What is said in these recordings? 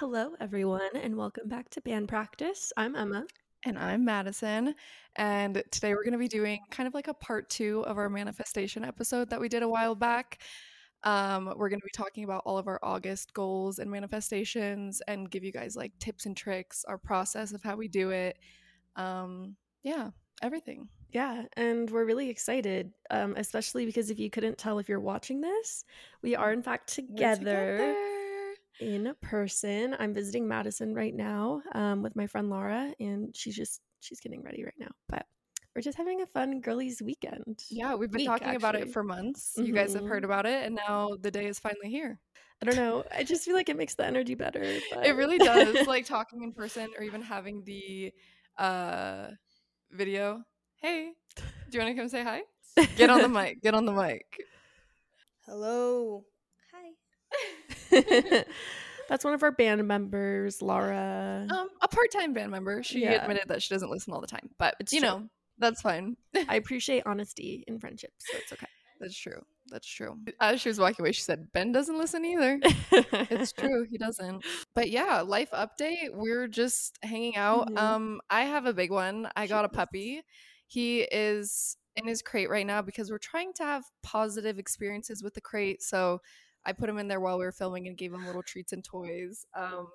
Hello, everyone, and welcome back to Band Practice. I'm Emma. And I'm Madison. And today we're going to be doing kind of like a part two of our manifestation episode that we did a while back. Um, we're going to be talking about all of our August goals and manifestations and give you guys like tips and tricks, our process of how we do it. Um, yeah, everything. Yeah, and we're really excited, um, especially because if you couldn't tell if you're watching this, we are in fact together, together. In person. I'm visiting Madison right now um, with my friend Laura, and she's just she's getting ready right now. But we're just having a fun girlies weekend. Yeah, we've been Week, talking about it for months. You guys have heard Mhm. about it, and now the day is finally here. I don't know. I just feel like it makes the energy better. But... It really does. like talking in person or even having the uh video. Hey, do you want to come say hi? Get on the mic. Get on the mic. Hello. That's one of our band members, Laura. Um, a part-time band member. She Yeah. admitted that she doesn't listen all the time, but It's you true. know that's fine. I appreciate honesty in friendship, so it's okay. That's true. That's true. As she was walking away, she said, "Ben doesn't listen either." it's true he doesn't but yeah life update we're just hanging out Mhm. um i have a big one i got a puppy he is in his crate right now because we're trying to have positive experiences with the crate so i put him in there while we were filming and gave him little treats and toys um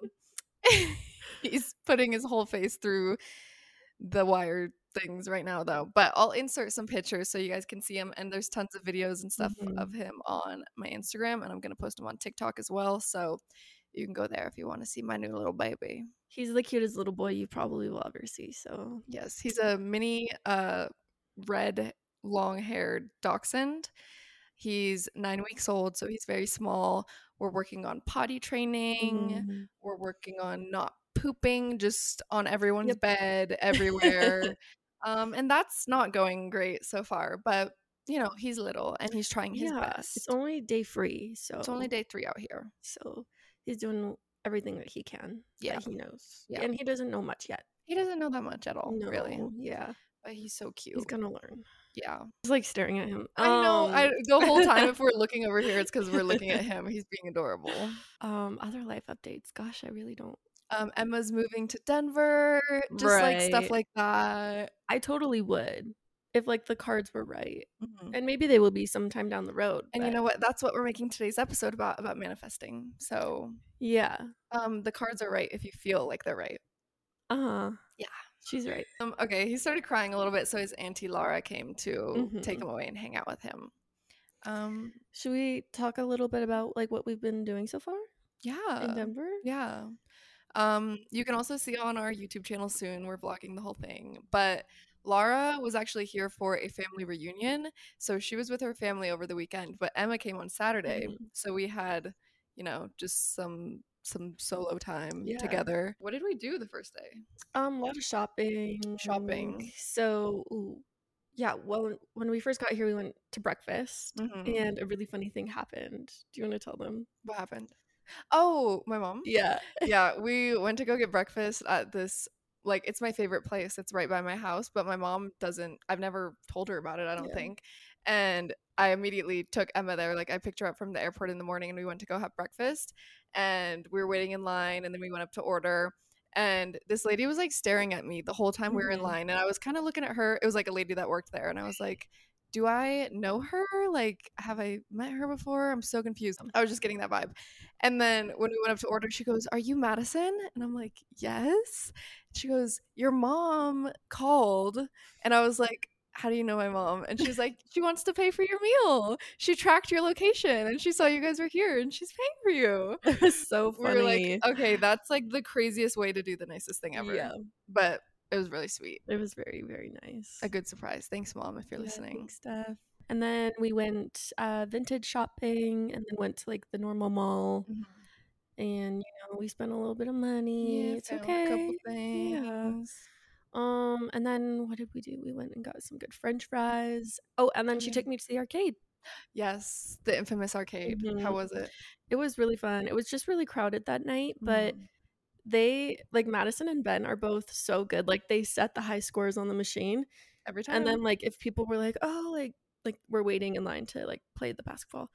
he's putting his whole face through the wire things right now though but i'll insert some pictures so you guys can see him and there's tons of videos and stuff Mhm. of him on my instagram and i'm going to post them on tiktok as well so you can go there if you want to see my new little baby He's the cutest little boy you probably will ever see. So yes he's a mini uh red long haired dachshund he's nine weeks old so he's very small we're working on potty training Mhm. we're working on not pooping just on everyone's Yep. bed everywhere um and that's not going great so far but you know he's little and he's trying his yeah, best it's only day three, so it's only day three out here so he's doing everything that he can. Yeah. that he knows. Yeah. and he doesn't know much yet. he doesn't know that much at all no, really yeah, but he's so cute he's gonna learn. yeah Just like staring at him. i know I, Um, the whole time if we're looking over here it's because we're looking at him he's being adorable um, other life updates. Gosh, I really don't. um emma's moving to denver just like stuff like that I totally would if like the cards were right, Mhm. and maybe they will be sometime down the road. and you know what that's what we're making today's episode about about manifesting so yeah, um the cards are right if you feel like they're right uh huh, Yeah. She's right. Um, okay, he started crying a little bit, so his auntie Laura came to take Mhm. him away and hang out with him. Um, Should we talk a little bit about like what we've been doing so far yeah, in Denver? yeah. Um, you can also see on our YouTube channel soon. We're vlogging the whole thing, but Laura was actually here for a family reunion, so she was with her family over the weekend. But Emma came on Saturday, Mhm. so we had, you know, just some some solo time Yeah. together. What did we do the first day? Um, a lot of shopping. Shopping. So, ooh, yeah. Well, when we first got here, we went to breakfast, Mhm. and a really funny thing happened. Do you want to tell them? What happened? Oh, my mom. Yeah. yeah, we went to go get breakfast at this like it's my favorite place. It's right by my house, but my mom doesn't I've never told her about it, I don't Yeah. think. And I immediately took Emma there. Like I picked her up from the airport in the morning and we went to go have breakfast and we were waiting in line and then we went up to order and this lady was like staring at me the whole time we were in Mhm. line and I was kind of looking at her. It was like a lady that worked there and I was like do I know her? Like, have I met her before? I'm so confused. I was just getting that vibe. And then when we went up to order, she goes, Are you Madison? And I'm like, Yes. She goes, Your mom called. And I was like, How do you know my mom? And she's like, She wants to pay for your meal. She tracked your location and she saw you guys were here and she's paying for you. It was so We funny. were like, Okay, that's like the craziest way to do the nicest thing ever. Yeah. But it was really sweet. It was very, very nice. A good surprise. Thanks, mom, if you're Yeah, listening. thanks, Steph. And then we went uh, vintage shopping, and then went to like the normal mall, Mhm. and you know we spent a little bit of money. it's okay. A couple Yeah. Um, and then what did we do? We went and got some good French fries. Oh, and then she took me to the arcade. Yes, the infamous arcade. How Mhm. was it? It was really fun. It was just really crowded that night, but Mhm. they like Madison and Ben are both so good. Like they set the high scores on the machine. every time. And then like if people were like, "Oh, like like we're waiting in line to like play the basketball."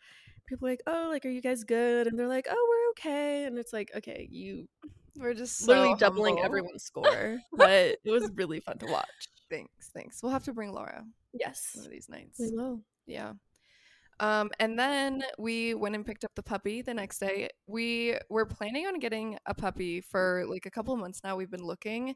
People are like, "Oh, like are you guys good?" And they're like, "Oh, we're okay." And it's like, "Okay, you We're just literally so doubling humble. everyone's score, but it was really fun to watch. Thanks, thanks. We'll have to bring Laura Yes, one of these nights. we will. Yeah. Um, and then we went and picked up the puppy the next day. We were planning on getting a puppy for like a couple of months now. We've been looking.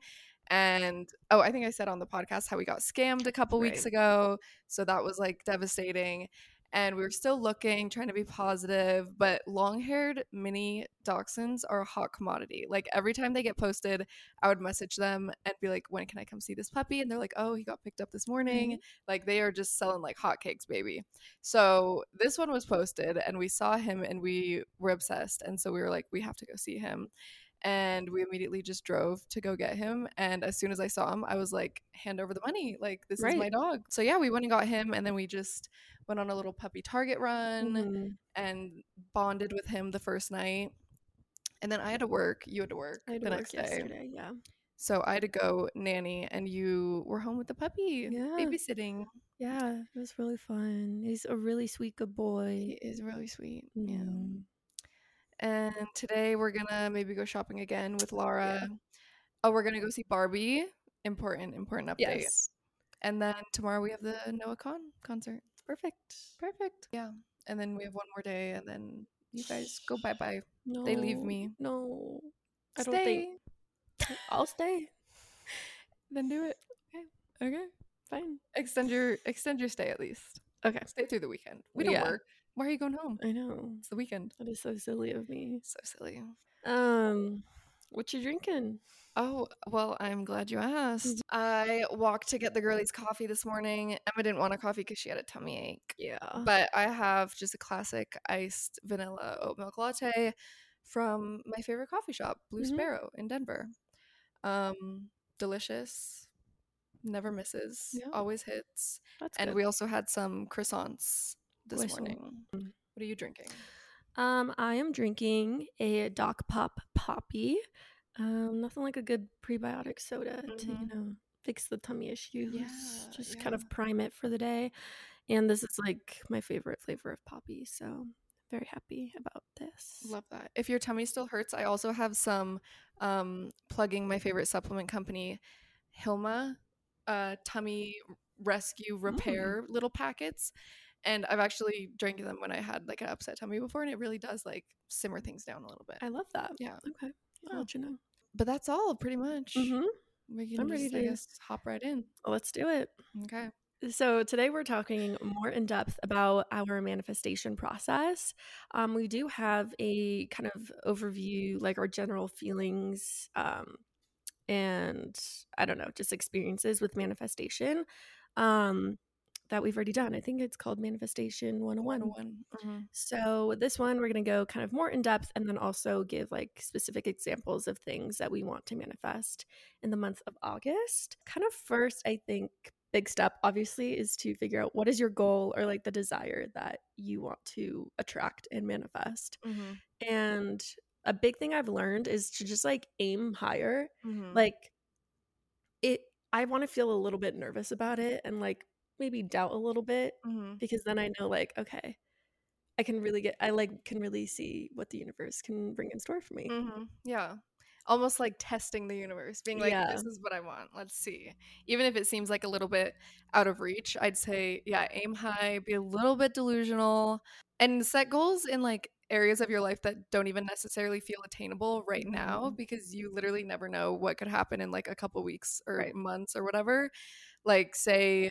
And oh, I think I said on the podcast how we got scammed a couple weeks ago. So that was like devastating. And we were still looking, trying to be positive, but long haired mini dachshunds are a hot commodity. Like every time they get posted, I would message them and be like, when can I come see this puppy? And they're like, oh, he got picked up this morning. Mm-hmm. Like they are just selling like hotcakes, baby. So this one was posted and we saw him and we were obsessed. And so we were like, we have to go see him. And we immediately just drove to go get him. And as soon as I saw him, I was like, hand over the money. Like, this is my dog. So yeah, we went and got him. And then we just went on a little puppy target run Mhm. and bonded with him the first night. And then I had to work. You had to work I had the to work next day. yesterday. Yeah, So I had to go nanny, and you were home with the puppy, Yeah. babysitting. yeah, it was really fun. He's a really sweet, good He boy. is really sweet. Yeah. Mhm. And today we're gonna maybe go shopping again with Laura. Oh, we're gonna go see Barbie. Important, important update. Yes, And then tomorrow we have the Noah Kahan concert. perfect. Perfect. Yeah. And then we have one more day, and then you guys go bye bye. No, They leave me. No, I Stay. don't think I'll stay. Then do it. Okay. Okay. Fine. Extend your extend your stay at least. Okay. Stay through the weekend. We don't Yeah. work. Why are you going home? I know It's the weekend. that is so silly of me. So silly. Um, what you drinking? Oh, well, I'm glad you asked. I walked to get the girlies coffee this morning. Emma didn't want a coffee because she had a tummy ache. Yeah, But I have just a classic iced vanilla oat milk latte from my favorite coffee shop, Blue Mhm. Sparrow in Denver. Um, delicious. Never misses. Yeah. Always hits. that's And good. we also had some croissants this Croissant. morning. Mm. What are you drinking? Um, I am drinking a Doc Pop Poppi. Um, nothing like a good prebiotic soda to you Mhm. know fix the tummy issues. Yeah, just kind of prime it for the day. And this is like my favorite flavor of Poppi, so very happy about this. Love that. If your tummy still hurts, I also have some um plugging my favorite supplement company, Hilma, uh tummy rescue repair little packets. And I've actually drank them when I had like an upset tummy before and it really does like simmer things down a little bit. I love that. Yeah. Okay. I'll let you know. But that's all pretty much. Mm-hmm. We can I'm ready just, I to- guess, hop right in. let's do it. Okay. So, today we're talking more in depth about our manifestation process. Um, we do have a kind of overview, like our general feelings um, and I don't know, just experiences with manifestation um, that we've already done. I think it's called Manifestation 101. 101. Mhm. So, this one we're going to go kind of more in depth and then also give like specific examples of things that we want to manifest in the month of August. Kind of first, I think, big step obviously is to figure out what is your goal or like the desire that you want to attract and manifest. Mhm. And a big thing I've learned is to just like aim higher. Mhm. Like, it, I want to feel a little bit nervous about it and like maybe doubt a little bit Mhm. because then I know like okay, I can really get I like can really see what the universe can bring in store for me. hmm Yeah. Almost like testing the universe, being like, Yeah. this is what I want. Let's see. Even if it seems like a little bit out of reach, I'd say, yeah, aim high, be a little bit delusional, and set goals in like areas of your life that don't even necessarily feel attainable right now Mhm. because you literally never know what could happen in like a couple weeks or Right. months or whatever. Like, say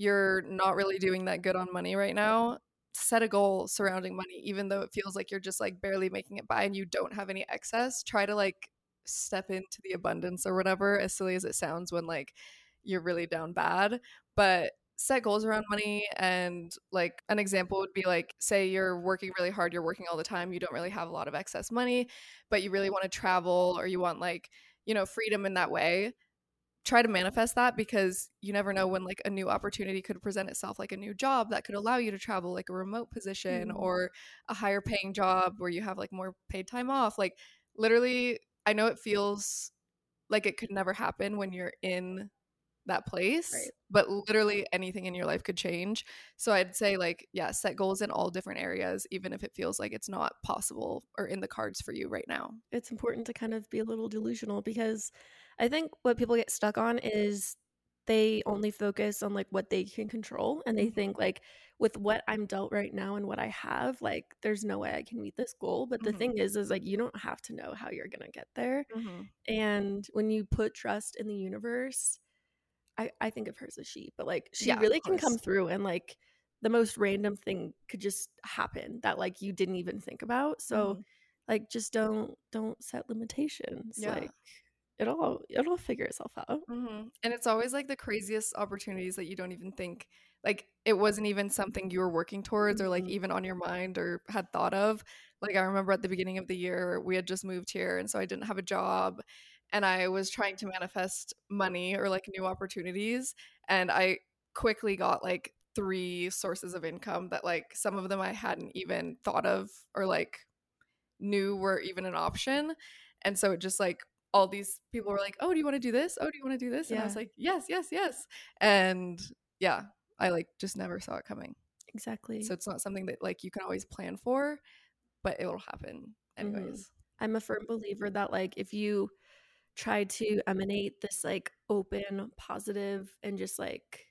you're not really doing that good on money right now set a goal surrounding money even though it feels like you're just like barely making it by and you don't have any excess try to like step into the abundance or whatever as silly as it sounds when like you're really down bad but set goals around money and like an example would be like say you're working really hard you're working all the time you don't really have a lot of excess money but you really want to travel or you want like you know freedom in that way try to manifest that because you never know when like a new opportunity could present itself like a new job that could allow you to travel like a remote position Mhm. or a higher paying job where you have like more paid time off like literally i know it feels like it could never happen when you're in that place Right. but literally anything in your life could change so i'd say like yeah set goals in all different areas even if it feels like it's not possible or in the cards for you right now it's important to kind of be a little delusional because I think what people get stuck on is they only focus on like what they can control and they Mhm. think like with what I'm dealt right now and what I have, like there's no way I can meet this goal. But the Mhm. thing is, is like you don't have to know how you're gonna get there. mm-hmm. And when you put trust in the universe, I, I think of her as a she, but like she Yeah, really can come through and like the most random thing could just happen that like you didn't even think about. So Mhm. like just don't don't set limitations. Yeah. Like it'll it'll figure itself out. hmm And it's always like the craziest opportunities that you don't even think, like it wasn't even something you were working towards or like Mhm. even on your mind or had thought of. Like I remember at the beginning of the year, we had just moved here and so I didn't have a job and I was trying to manifest money or like new opportunities. And I quickly got like three sources of income that like some of them I hadn't even thought of or like knew were even an option. And so it just like all these people were like, "Oh, do you want to do this? Oh, do you want to do this?" And I was like, "Yes, yes, yes." And yeah, I like just never saw it coming. Exactly. So it's not something that like you can always plan for, but it will happen Mhm. anyways. I'm a firm believer that like if you try to emanate this like open, positive, and just like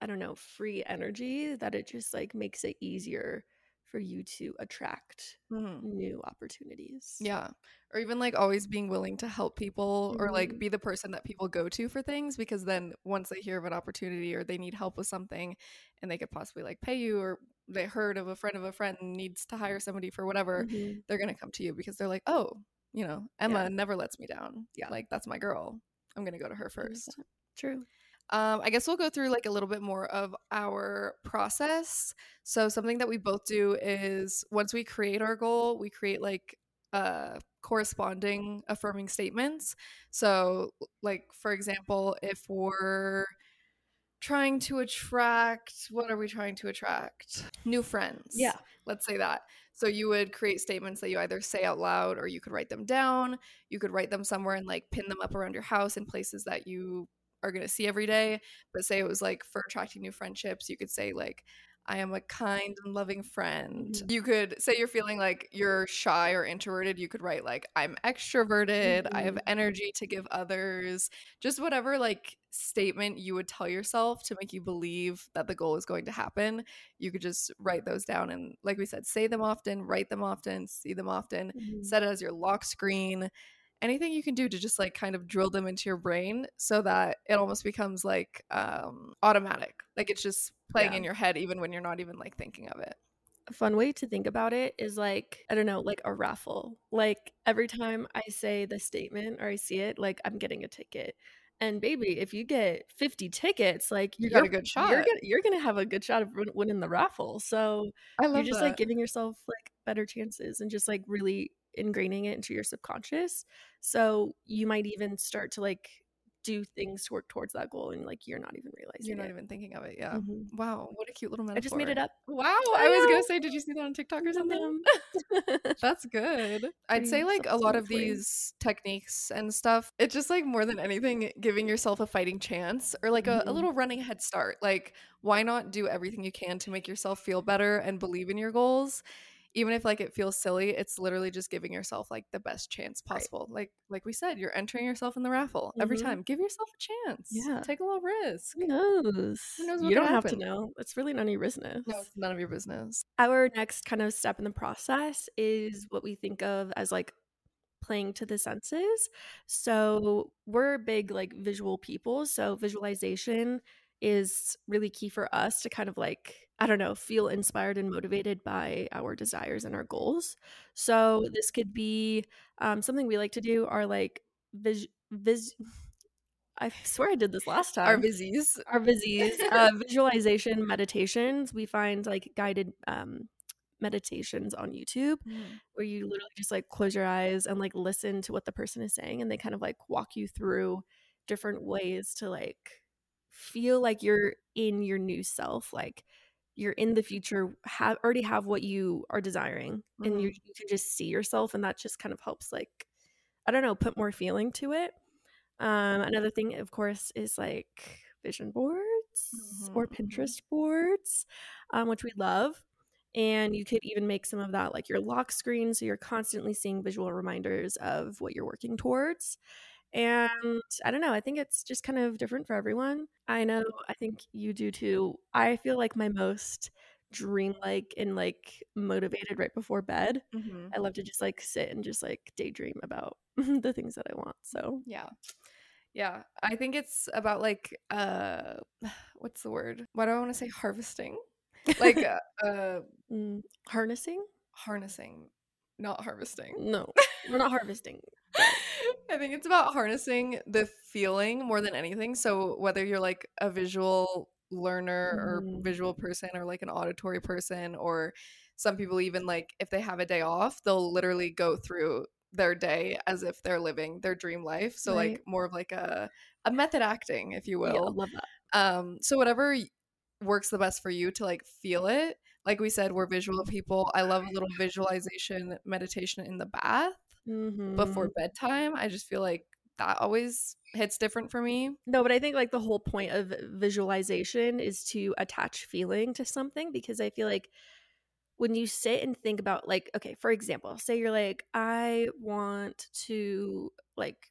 I don't know, free energy, that it just like makes it easier for you to attract Mhm. new opportunities. Yeah. Or even like always being willing to help people or like Mhm. be the person that people go to for things because then once they hear of an opportunity or they need help with something and they could possibly like pay you or they heard of a friend of a friend needs to hire somebody for whatever, Mhm. they're going to come to you because they're like, "Oh, you know, Emma never lets me down. Yeah. Like that's my girl. I'm going to go to her first. True. Um, I guess we'll go through like a little bit more of our process. So something that we both do is once we create our goal, we create like uh corresponding affirming statements. So like for example, if we're trying to attract what are we trying to attract? New friends. Yeah. Let's say that. So you would create statements that you either say out loud or you could write them down. You could write them somewhere and like pin them up around your house in places that you are going to see every day. But say it was like for attracting new friendships, you could say like I am a kind and loving friend. Mhm. You could say you're feeling like you're shy or introverted. You could write like I'm extroverted. I have Mhm. energy to give others. Just whatever like statement you would tell yourself to make you believe that the goal is going to happen. You could just write those down and like we said, say them often, write them often, see them often, Mhm. set it as your lock screen. Anything you can do to just like kind of drill them into your brain so that it almost becomes like um automatic. Like it's just playing Yeah. in your head even when you're not even like thinking of it. a fun way to think about it is like i don't know like a raffle like every time i say the statement or i see it like i'm getting a ticket and baby if you get 50 tickets like You you're got a good shot. you're gonna, you're gonna have a good shot of winning the raffle so I love you're just like giving yourself like better chances and just like really ingraining it into your subconscious so you might even start to like do things to work towards that goal and like you're not even realizing You're not it. even thinking of it. Yeah. Mhm. Wow, what a cute little metaphor. i just made it up Wow, I I, was gonna say, did you see that on TikTok or something? That's good. I'd say like a lot of these techniques and stuff, it's just like more than anything giving yourself a fighting chance or like a, a Mhm. little running head start. Like, why not do everything you can to make yourself feel better and believe in your goals? Even if like it feels silly, it's literally just giving yourself like the best chance Right. possible. Like like we said, you're entering yourself in the raffle every Mhm. time. Give yourself a chance. Yeah. Take a little risk. Who knows? Who knows what you don't have to know. It's really none of your business. No, it's none of your business. Our next kind of step in the process is what we think of as like playing to the senses. So we're big like visual people. So visualization is really key for us to kind of like, I don't know, feel inspired and motivated by our desires and our goals. So this could be um, something we like to do are like vis vis. I swear I did this last time Our busies. our busies uh, visualization meditations we find like guided um meditations on youtube where you literally just like close your eyes and like listen to what the person is saying and they kind of like walk you through different ways to like feel like you're in your new self like you're in the future have already have what you are desiring and you, you can just see yourself and that just kind of helps like i don't know put more feeling to it Um, another thing, of course, is like vision boards or Mhm, mhm. Pinterest boards, um, which we love. And you could even make some of that like your lock screen so you're constantly seeing visual reminders of what you're working towards. And I don't know, I think it's just kind of different for everyone. I know, I think you do too. I feel like my most dreamlike and like motivated right before bed. Mhm. I love to just like sit and just like daydream about the things that I want. So, Yeah. Yeah. I think it's about like uh what's the word? Why do I want to say harvesting? Like uh, uh mm, harnessing? harnessing, not harvesting. No, we're not harvesting. I think it's about harnessing the feeling more than anything. So whether you're like a visual learner or Mhm. visual person or like an auditory person or some people even like if they have a day off, they'll literally go through their day as if they're living their dream life. So Right. like more of like a a method acting, if you Yeah, will. love that. Um, so whatever works the best for you to like feel it. Like we said, we're visual people. I love a little visualization meditation in the bath Mhm. before bedtime. I just feel like that always hits different for me. No, but I think like the whole point of visualization is to attach feeling to something because I feel like when you sit and think about like okay, for example, say you're like I want to like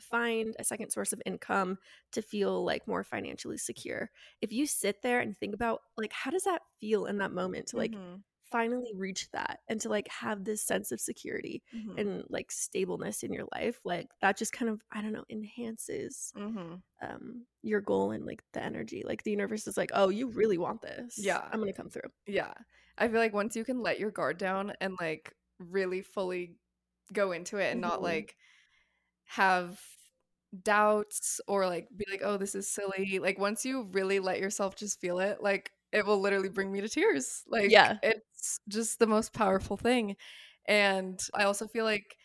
find a second source of income to feel like more financially secure. If you sit there and think about like how does that feel in that moment to like Mhm, finally reach that and to like have this sense of security mhm, and like stableness in your life, like that just kind of I don't know enhances mhm. um your goal and like the energy like the universe is like oh you really want this Yeah. i'm gonna come through Yeah. I feel like once you can let your guard down and like really fully go into it and not Mhm. like have doubts or like be like, oh, this is silly. Like once you really let yourself just feel it, like it will literally bring me to tears. Like Yeah. It's just the most powerful thing. And I also feel like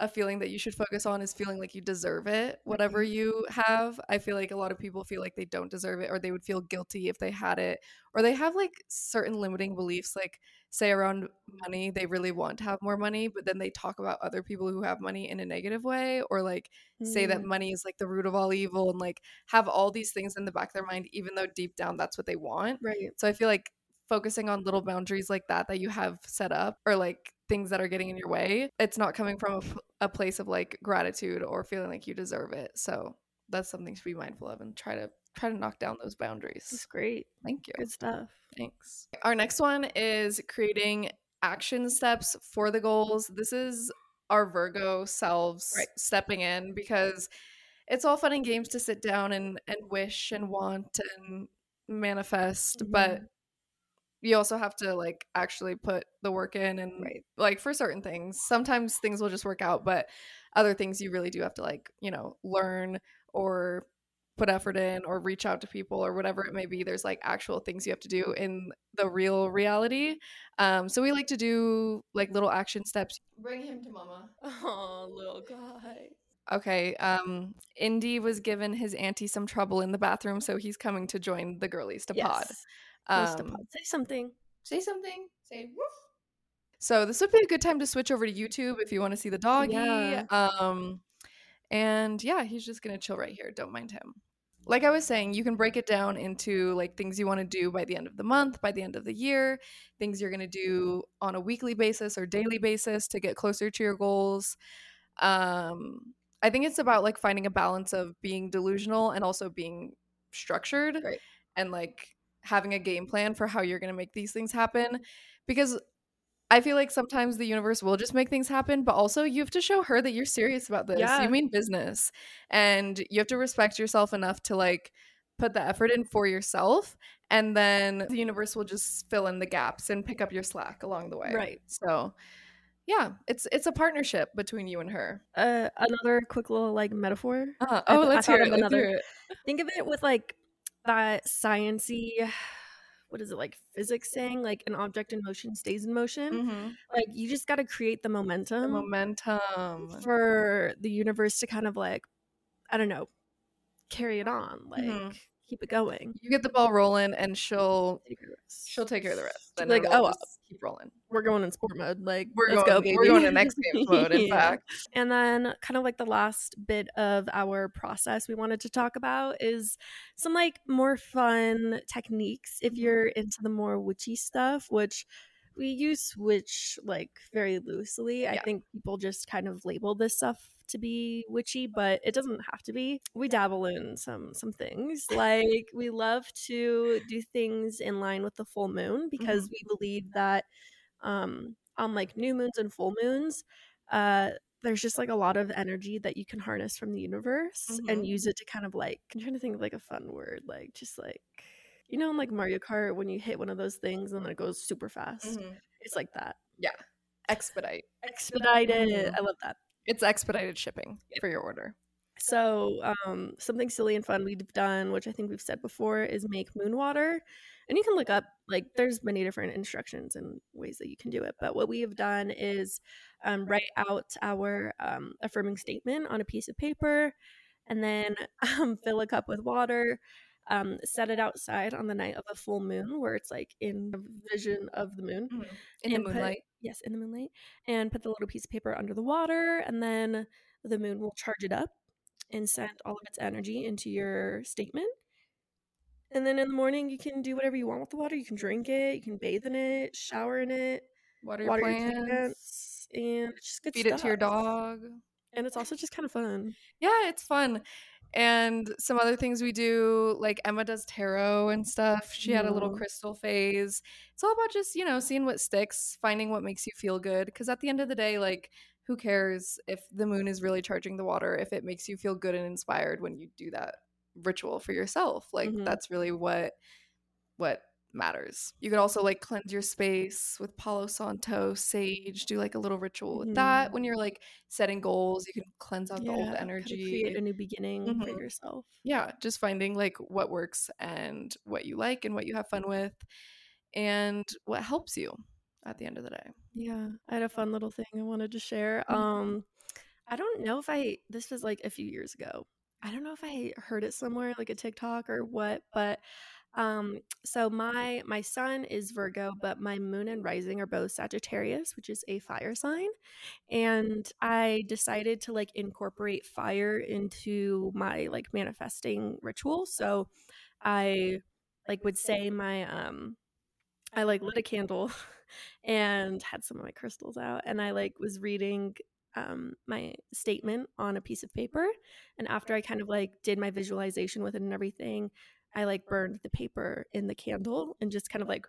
a feeling that you should focus on is feeling like you deserve it, whatever you have. I feel like a lot of people feel like they don't deserve it or they would feel guilty if they had it, or they have like certain limiting beliefs, like say around money, they really want to have more money, but then they talk about other people who have money in a negative way, or like say that Mm, money is like the root of all evil and like have all these things in the back of their mind, even though deep down that's what they want. right So I feel like focusing on little boundaries like that that you have set up or like things that are getting in your way, it's not coming from a place of like gratitude or feeling like you deserve it. So that's something to be mindful of and try to try to knock down those that's boundaries. great Thank you. good stuff Thanks. Our next one is creating action steps for the goals. This is our Virgo selves Right. stepping in because it's all fun and games to sit down and, and wish and want and manifest, but Mhm. You also have to like actually put the work in and Right. like for certain things. Sometimes things will just work out, but other things you really do have to like, you know, learn or put effort in or reach out to people or whatever it may be. There's like actual things you have to do in the real reality. Um so we like to do like little action steps. Bring him to mama. Oh little guy. Okay um indy was given his auntie some trouble in the bathroom so he's coming to join the girlies to pod. Yes. to Um, say something say something say woof so this would be a good time to switch over to youtube if you want to see the doggy Yeah. um and yeah he's just gonna chill right here don't mind him like i was saying you can break it down into like things you want to do by the end of the month by the end of the year things you're gonna do on a weekly basis or daily basis to get closer to your goals um i think it's about like finding a balance of being delusional and also being structured Right. and like having a game plan for how you're going to make these things happen because I feel like sometimes the universe will just make things happen, but also you have to show her that you're serious about this. Yeah. You mean business. And you have to respect yourself enough to like put the effort in for yourself and then the universe will just fill in the gaps and pick up your slack along the way. Right. So, yeah, it's it's a partnership between you and her. uh another quick little like metaphor Uh, I oh, I let's thought hear it. Let's hear another- it. think of it with like that sciency what is it like physics saying like an object in motion stays in motion Mhm. like you just got to create the The momentum momentum. for the universe to kind of like i don't know carry it on like Mhm. Keep it going. You get the ball rolling, and she'll Take she'll take care of the rest. She'll Then like, "Oh, keep rolling. we're going in sport mode. Like We're let's going. go, baby. We're going to next games mode. In Yeah. fact, And then, kind of like the last bit of our process we wanted to talk about is some like more fun techniques if Mhm. you're into the more witchy stuff, which we use witch like very loosely. I think people just kind of label this stuff to be witchy, but it doesn't have to be. We dabble in some some things. Like we love to do things in line with the full moon because we believe that um on like new moons and full moons, uh there's just like a lot of energy that you can harness from the universe and Mhm. use it to kind of like I'm trying to think of like a fun word, like just like you know in like Mario Kart when you hit one of those things and then it goes super fast. Mhm. It's like that. Yeah. Expedite. Expedited. Mhm. I love that. It's expedited shipping for your order. So, um, something silly and fun we've done, which I think we've said before, is make moon water. And you can look up, like, there's many different instructions and ways that you can do it. But what we have done is um, write out our um, affirming statement on a piece of paper and then um, fill a cup with water, um, set it outside on the night of a full moon where it's like in the vision of the moon. In the moonlight. Yes, in the moonlight. And put the little piece of paper under the water, and then the moon will charge it up and send all of its energy into your statement. And then in the morning, you can do whatever you want with the water. You can drink it, you can bathe in it, shower in it, Water your water plants. your plants, and it's just good Feed it to your dog. And it's also just kind of fun. Yeah, it's fun. And some other things we do, like Emma does tarot and stuff. She had a little crystal phase. It's all about just, you know, seeing what sticks, finding what makes you feel good. Because at the end of the day, like, who cares if the moon is really charging the water, if it makes you feel good and inspired when you do that ritual for yourself? Like, Mhm. that's really what what matters. You could also like cleanse your space with Palo Santo, sage, do like a little ritual with that. Mhm. When you're like setting goals, you can cleanse out the old kind of energy. create a new beginning for Mhm. yourself. yeah, just finding like what works and what you like and what you have fun with and what helps you at the end of the day. Yeah, I had a fun little thing I wanted to share. Mhm. Um, I don't know if I this was like a few years ago. I don't know if I heard it somewhere like a TikTok or what, but um so my my sun is Virgo, but my moon and rising are both Sagittarius, which is a fire sign. And I decided to like incorporate fire into my like manifesting ritual. So I like would say my um I like lit a candle and had some of my crystals out and I like was reading um my statement on a piece of paper and after I kind of like did my visualization with it and everything I like burned the paper in the candle and just kind of like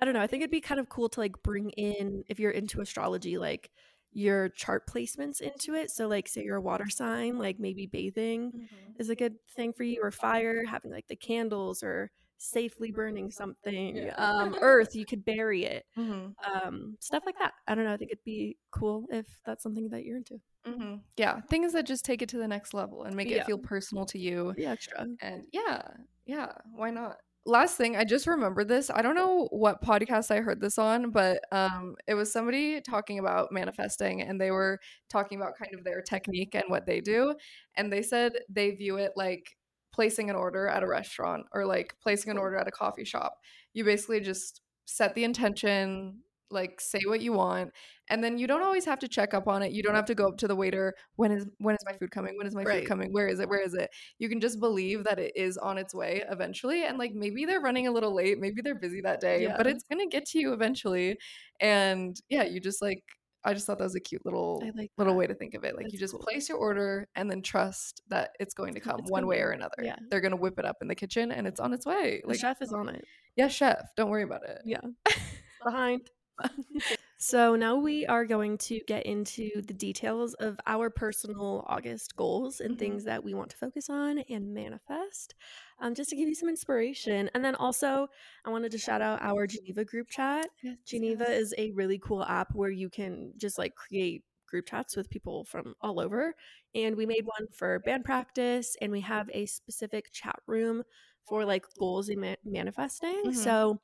I don't know I think it'd be kind of cool to like bring in if you're into astrology like your chart placements into it so like say you're a water sign like maybe bathing is a good thing for you or fire having like the candles or safely burning something Yeah. um earth you could bury it Mm-hmm. um stuff like that i don't know i think it'd be cool if that's something that you're into Mm-hmm. Yeah, things that just take it to the next level and make Yeah. it feel personal to you. yeah extra And yeah, yeah, why not? Last thing, I just remembered this. I don't know what podcast I heard this on, but um, it was somebody talking about manifesting, and they were talking about kind of their technique and what they do. And they said they view it like placing an order at a restaurant or like placing an order at a coffee shop. You basically just set the intention, like say what you want, and then you don't always have to check up on it. You don't have to go up to the waiter. When is when is my food coming? When is my Right. food coming? Where is it? Where is it? you can just believe that it is on its way eventually and like maybe they're running a little late maybe they're busy that day but it's gonna get to you eventually and yeah you just like i just thought that was a cute little like little way to think of it like you just cool. place your order and then trust that it's going to come It's one way or another Yeah. they're gonna whip it up in the kitchen and it's on its way the like chef is on it yeah chef don't worry about it yeah behind so now we are going to get into the details of our personal august goals and Mhm. things that we want to focus on and manifest um, just to give you some inspiration. And then also i wanted to shout out our geneva group chat. Geneva is a really cool app where you can just like create group chats with people from all over. And we made one for band practice and we have a specific chat room for like goals and ma- manifesting. Mhm. so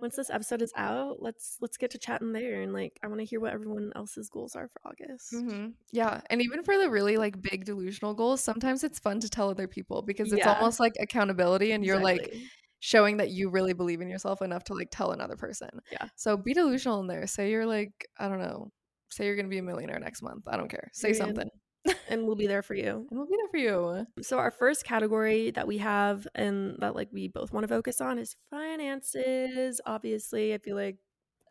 once this episode is out, let's let's get to chatting there and like I want to hear what everyone else's goals are for August. Mm-hmm. Yeah, and even for the really like big delusional goals, sometimes it's fun to tell other people because it's Yeah. almost like accountability, and you're like showing that you really believe in yourself enough to like tell another person. Yeah. So be delusional in there. Say you're like I don't know. Say you're gonna be a millionaire next month. I don't care. Say something, and we'll be there for you. and we'll be there for you. So our first category that we have and that like we both want to focus on is finances. Obviously, I feel like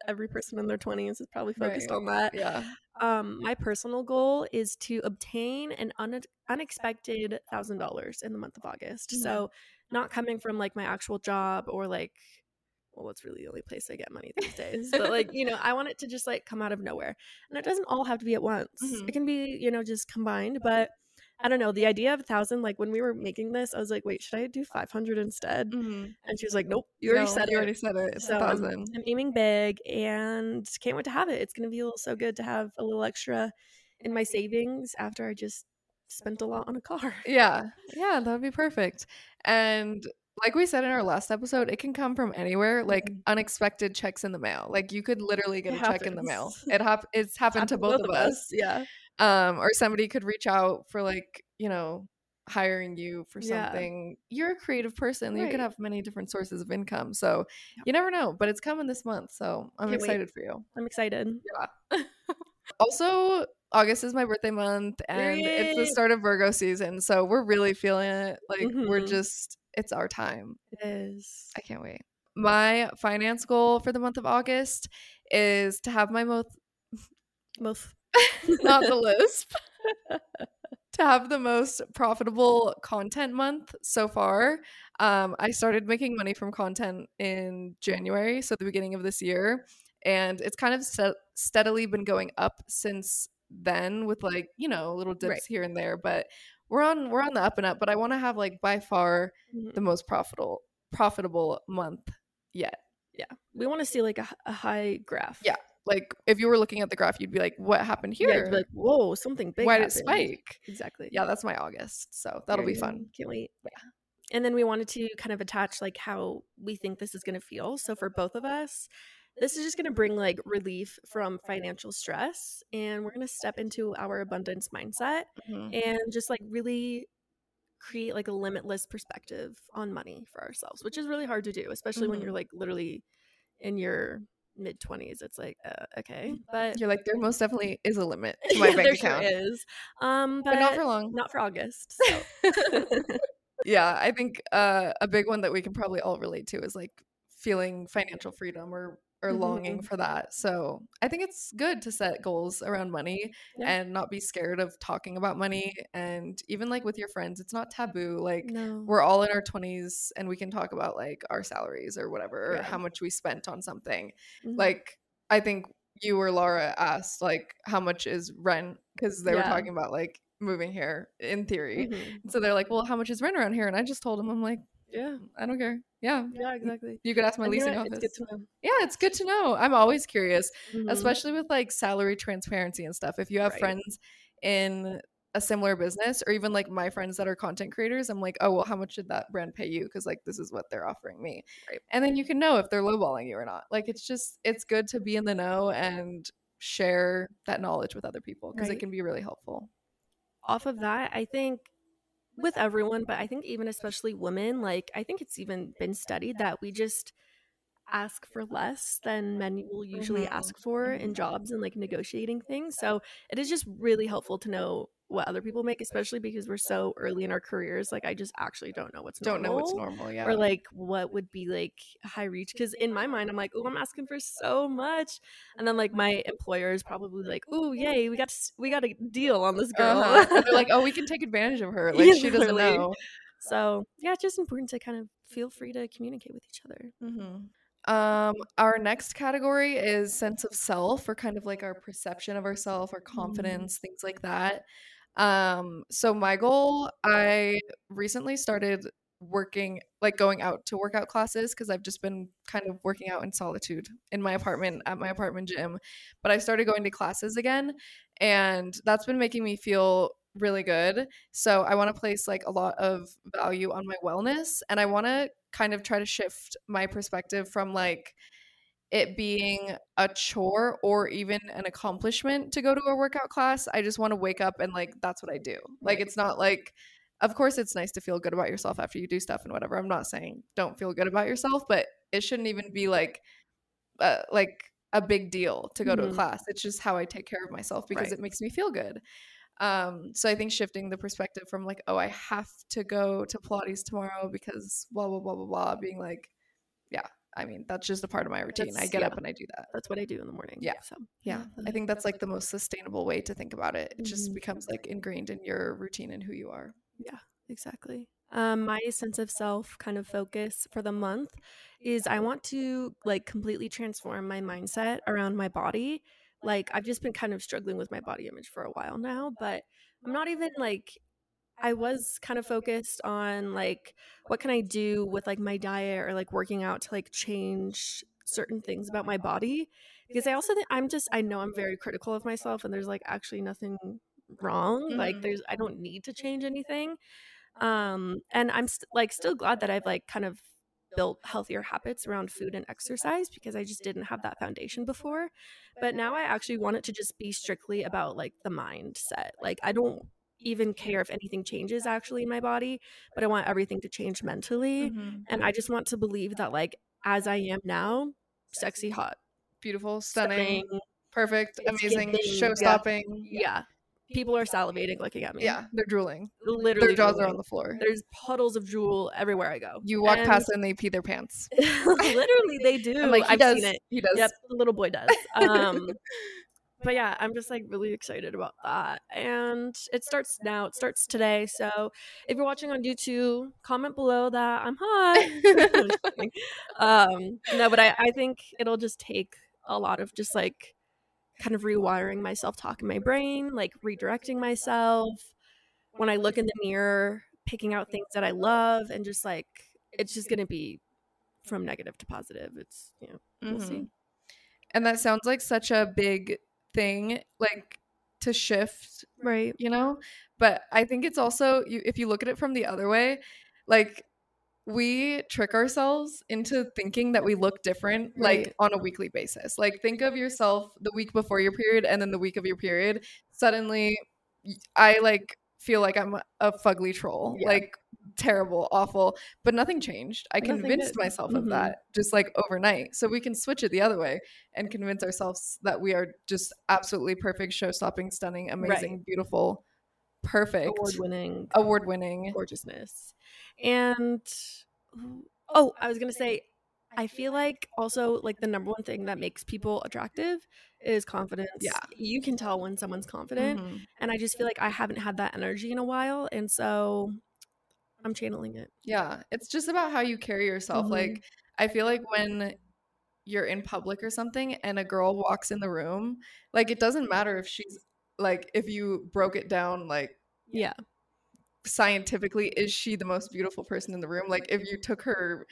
every person in their 20s is probably focused Right. on that. Yeah. Um my personal goal is to obtain an un- unexpected $1000 in the month of August. So not coming from like my actual job or like well, it's really the only place I get money these days. But like, you know, I want it to just like come out of nowhere. And it doesn't all have to be at once. Mhm. It can be, you know, just combined. But I don't know. The idea of a thousand, like when we were making this, I was like, wait, should I do 500 instead? Mm-hmm. And she was like, nope, you already No, said you it. already said it. It's So, a thousand. I'm aiming big and can't wait to have it. It's going to be so good to have a little extra in my savings after I just spent a lot on a car. Yeah. Yeah, that would be perfect. And like we said in our last episode, it can come from anywhere, like Mhm. unexpected checks in the mail. Like you could literally get It a check in the mail. It hap- it's happened to both, of us. Yeah. Um or somebody could reach out for like, you know, hiring you for Yeah. something. You're a creative person. You could have many different sources of income. So you never know, but it's coming this month. So I'm Can't wait. excited for you. I'm excited. Yeah. also, August is my birthday month and it's the start of Virgo season. So we're really feeling it. Like we're Mhm. just it's our time. It is. I can't wait. My finance goal for the month of August is to have my most Both. not the lisp to have the most profitable content month so far. Um, I started making money from content in January, so the beginning of this year, and it's kind of st- steadily been going up since then with like you know little dips Right. here and there, but we're on we're on the up and up. But I want to have like by far Mhm. the most profitable profitable month yet. Yeah. We want to see like a high graph. Yeah, Like if you were looking at the graph, you'd be like, "What happened Yeah, here? be like, whoa, something big. Why did it spike?" Exactly. Yeah, that's my August, so that'll be fun. Can't wait. Yeah. And then we wanted to kind of attach like how we think this is going to feel. So for both of us, this is just going to bring like relief from financial stress and we're going to step into our abundance mindset Mhm. and just like really create like a limitless perspective on money for ourselves, which is really hard to do, especially when Mhm. you're like literally in your mid 20s. It's like uh, okay, but You're like, there most definitely is a limit to my Yeah, bank there account, sure is. Um, but, but not for long. not for August. So. yeah, I think uh, a big one that we can probably all relate to is like feeling financial freedom or or Mhm. longing for that. So I think it's good to set goals around money Yeah. and not be scared of talking about money. And even like with your friends, it's not taboo. Like no. we're all in our 20s and we can talk about like our salaries or whatever or how much we spent on something. Mhm. Like I think you or Laura asked like how much is rent because they were talking about like moving here in theory. Mhm. So they're like, "Well, how much is rent around here?" And I just told them, "I'm like, Yeah. I don't care. Yeah, Yeah, exactly. you could ask my And you know leasing office. It's good to know. yeah, it's good to know. I'm always curious, Mhm. especially with like salary transparency and stuff. If you have Right. friends in a similar business, or even like my friends that are content creators, I'm like, "Oh, well, how much did that brand pay you?" Because like this is what they're offering me, Right. and then you can know if they're lowballing you or not. Like it's just it's good to be in the know and share that knowledge with other people because Right. it can be really helpful. Off of that, I think with everyone, but I think even especially women, like I think it's even been studied that we just ask for less than men will usually Mhm. ask for in jobs and like negotiating things. So it is just really helpful to know what other people make, especially because we're so early in our careers. Like I just actually don't know what's Don't know what's normal. normal, yeah. or like what would be like high reach because in my mind i'm like oh i'm asking for so much and then like my employer is probably like oh yay we got s- we got a deal on this girl Uh-huh. They're like, "Oh, we can take advantage of her." Like Yeah, she doesn't know. so yeah it's just important to kind of feel free to communicate with each other Mm-hmm. Um, our next category is sense of self, or kind of like our perception of ourself, our confidence, things like that. Um, so my goal, I recently started working, like going out to workout classes because I've just been kind of working out in solitude in my apartment at my apartment gym. But I started going to classes again, and that's been making me feel really good. So I want to place like a lot of value on my wellness and I want to kind of try to shift my perspective from like it being a chore or even an accomplishment to go to a workout class. I just want to wake up and like that's what I do. Like it's not like of course it's nice to feel good about yourself after you do stuff and whatever. I'm not saying don't feel good about yourself, but it shouldn't even be like uh, like a big deal to go to a Mhm. class. It's just how I take care of myself because Right. it makes me feel good. Um, so I think shifting the perspective from like, oh, I have to go to Pilates tomorrow because blah blah blah blah blah, being like, yeah, I mean that's just a part of my routine. I get yeah. up and I do that. That's what I do in the morning. Yeah. So Yeah, I think that's like the most sustainable way to think about it. It just Mhm. becomes like ingrained in your routine and who you are. Yeah, exactly. Um, my sense of self kind of focus for the month is I want to like completely transform my mindset around my body. Like I've just been kind of struggling with my body image for a while now, but I'm not even like I was kind of focused on like what can I do with like my diet or like working out to like change certain things about my body because I also think I'm just I know I'm very critical of myself and there's like actually nothing wrong like Mhm. there's I don't need to change anything um and I'm st- like still glad that I've like kind of built healthier habits around food and exercise because I just didn't have that foundation before but now I actually want it to just be strictly about like the mindset like I don't even care if anything changes actually in my body, but I want everything to change mentally. Mm-hmm. And I just want to believe that, like, as I am now, sexy, hot, Beautiful, stunning, stunning, perfect, amazing, show yeah. stopping. yeah. People are salivating looking at me. Yeah, they're drooling. Literally. Their jaws are on the floor. There's puddles of drool everywhere I go. You walk And- past and they pee their pants. Literally, they do. I'm like, he I've does. seen it. He does. Yep, the little boy does. Um, but yeah, I'm just like really excited about that. And it starts now. It starts today. So if you're watching on YouTube, comment below that I'm hot. I'm just kidding. um, no, but I, I think it'll just take a lot of just like kind of rewiring my self talk in my brain, like redirecting myself. When I look in the mirror, picking out things that I love, and just like it's just gonna be from negative to positive. It's you know we'll see. Mhm. And that sounds like such a big thing, like to shift, Right. you know? But I think it's also, you, if you look at it from the other way, like we trick ourselves into thinking that we look different like on a weekly basis. Like think of yourself the week before your period and then the week of your period. Suddenly I like feel like I'm a fugly troll. Yeah. Like terrible, awful, but nothing changed. I Nothing convinced did. myself of Mhm. that just like overnight. So we can switch it the other way and convince ourselves that we are just absolutely perfect, show-stopping, stunning, amazing, beautiful, perfect, Award winning award-winning. gorgeousness. And oh, I was gonna say I feel like also like the number one thing that makes people attractive is confidence. Yeah. You can tell when someone's confident. Mhm. And I just feel like I haven't had that energy in a while. And so I'm channeling it. Yeah, it's just about how you carry yourself. Mhm. Like I feel like when you're in public or something and a girl walks in the room, like it doesn't matter if she's like if you broke it down like Yeah. scientifically is she the most beautiful person in the room? Like if you took her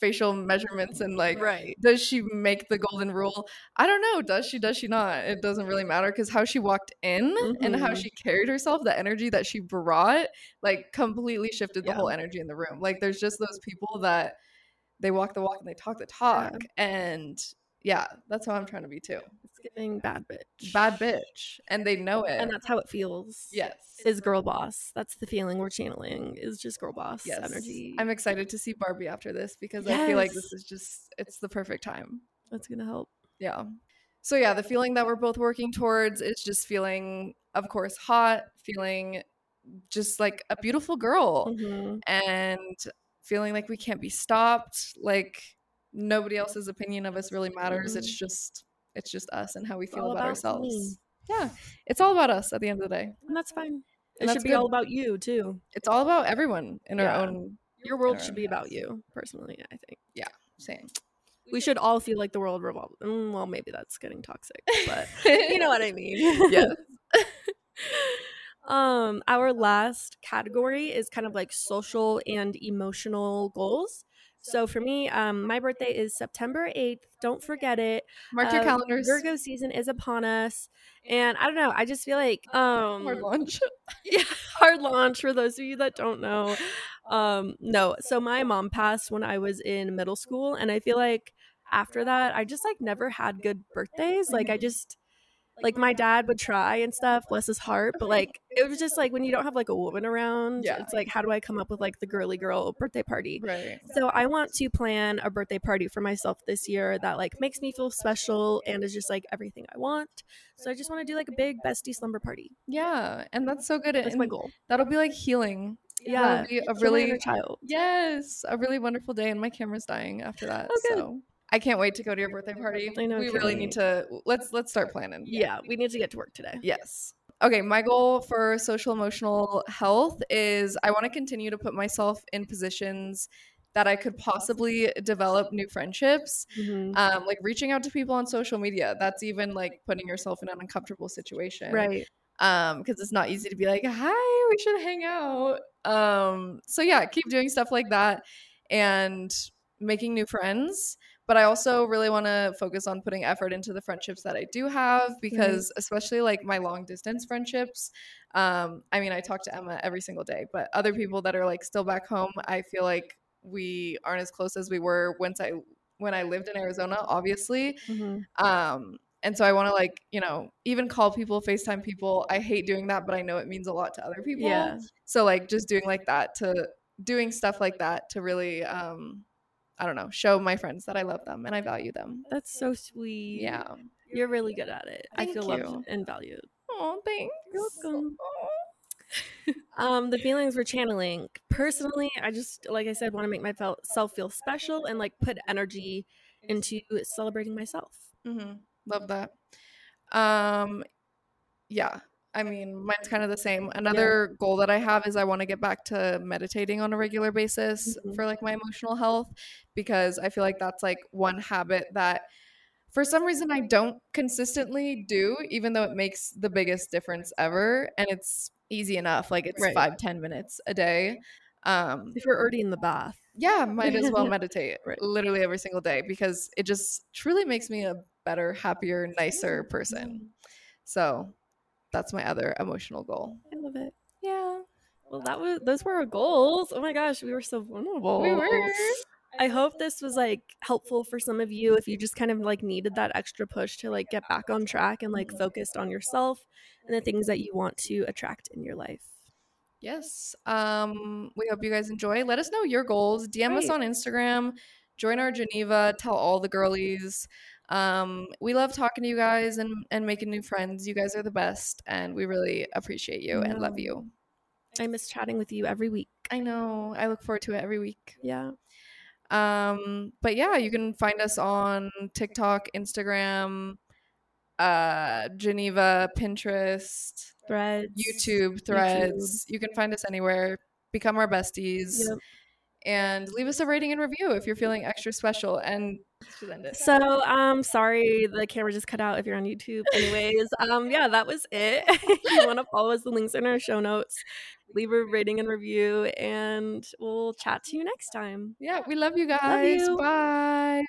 facial measurements and like Right. does she make the golden rule? I don't know. Does she? Does she not? It doesn't really matter because how she walked in and how Mhm. she carried herself, the energy that she brought, like completely shifted the Yeah. whole energy in the room. Like there's just those people that they walk the walk and they talk the talk. And yeah, that's how I'm trying to be too. Giving bad bitch. Bad bitch. And they know it. And that's how it feels. yes. Is girl boss. That's the feeling we're channeling is just girl boss Yes. energy. I'm excited to see Barbie after this because I feel like this is just it's the perfect time. That's gonna help. Yeah. So yeah, the feeling that we're both working towards is just feeling of course hot, feeling just like a beautiful girl Mhm. and feeling like we can't be stopped, like nobody else's opinion of us really matters. It's just it's just us and how we It's feel about, about ourselves. me. Yeah. It's all about us at the end of the day. And that's fine. It should be good. all about you too. It's all about everyone in Yeah. our own Your world should be about you, personally, I think. Yeah, same. We should all feel like the world revolves. Mm, well, maybe that's getting toxic, but you know what I mean. Yes. um, our last category is kind of like social and emotional goals. So for me, um, my birthday is September 8th. Don't forget it. Mark your Uh, calendars. Virgo season is upon us. And I don't know, I just feel like um Hard launch. yeah, hard launch for those of you that don't know. Um, no, so my mom passed when I was in middle school, and I feel like after that, I just like never had good birthdays. Like I just like my dad would try and stuff, bless his heart, but like it was just like when you don't have like a woman around, Yeah. it's like how do I come up with like the girly girl birthday party? Right. So I want to plan a birthday party for myself this year that like makes me feel special and is just like everything I want. So I just want to do like a big bestie slumber party. Yeah, and that's so good. That's and my goal. That'll be like healing. Yeah, be a really child. yes, a really wonderful day. And my camera's dying after that. Oh. So I can't wait to go to your birthday party. I know, We really need to let's let's start planning. Yeah, we need to get to work today. Yes. Okay, my goal for social emotional health is I want to continue to put myself in positions that I could possibly develop new friendships. Mhm. Um, like reaching out to people on social media. That's even like putting yourself in an uncomfortable situation. Right. Um, because it's not easy to be like, hi, we should hang out. Um, so yeah, keep doing stuff like that and making new friends. But I also really want to focus on putting effort into the friendships that I do have because, especially like my long distance friendships, um, I mean, I talk to Emma every single day, but other people that are like still back home, I feel like we aren't as close as we were once I when I lived in Arizona, obviously. Mhm. Um, and so I want to like, you know, even call people, FaceTime people. I hate doing that, but I know it means a lot to other people. Yeah. So like just doing like that to doing stuff like that to really um I don't know, show my friends that I love them and I value them. That's so sweet. Yeah. You're really good at it. I Thank feel you. loved and valued. Oh, thanks. You're welcome. Um, the feelings we're channeling. Personally, I just like I said, want to make myself feel special and like put energy into celebrating myself. Mm-hmm. Love that. Um yeah. I mean, mine's kind of the same. Another goal that I have is I want to get back to meditating on a regular basis Mhm. for like my emotional health because I feel like that's like one habit that for some reason I don't consistently do, even though it makes the biggest difference ever. And it's easy enough. Like it's Right. five, ten minutes a day. Um If you're already in the bath. yeah, might as well meditate Right. literally every single day because it just truly makes me a better, happier, nicer person. So that's my other emotional goal. I love it. Yeah. Well, that was those were our goals. Oh my gosh, we were so vulnerable. We were. I hope this was like helpful for some of you if you just kind of like needed that extra push to like get back on track and like focused on yourself and the things that you want to attract in your life. Yes. Um, we hope you guys enjoy. Let us know your goals. DM us on Instagram. Join our Geneva. Tell all the girlies. Um, we love talking to you guys and, and making new friends. You guys are the best, and we really appreciate you and love you. I miss chatting with you every week. I know. I look forward to it every week. Yeah. Um, but yeah, you can find us on TikTok, Instagram, uh, Geneva, Pinterest, Threads. YouTube, Threads. You can find us anywhere. Become our besties. Yep. And leave us a rating and review if you're feeling extra special. And. So, um, sorry, the camera just cut out if you're on YouTube. Anyways, um, yeah, that was it. you want to follow us, the links in our show notes. Leave a rating and review, and we'll chat to you next time. yeah, we love you guys. you. Bye.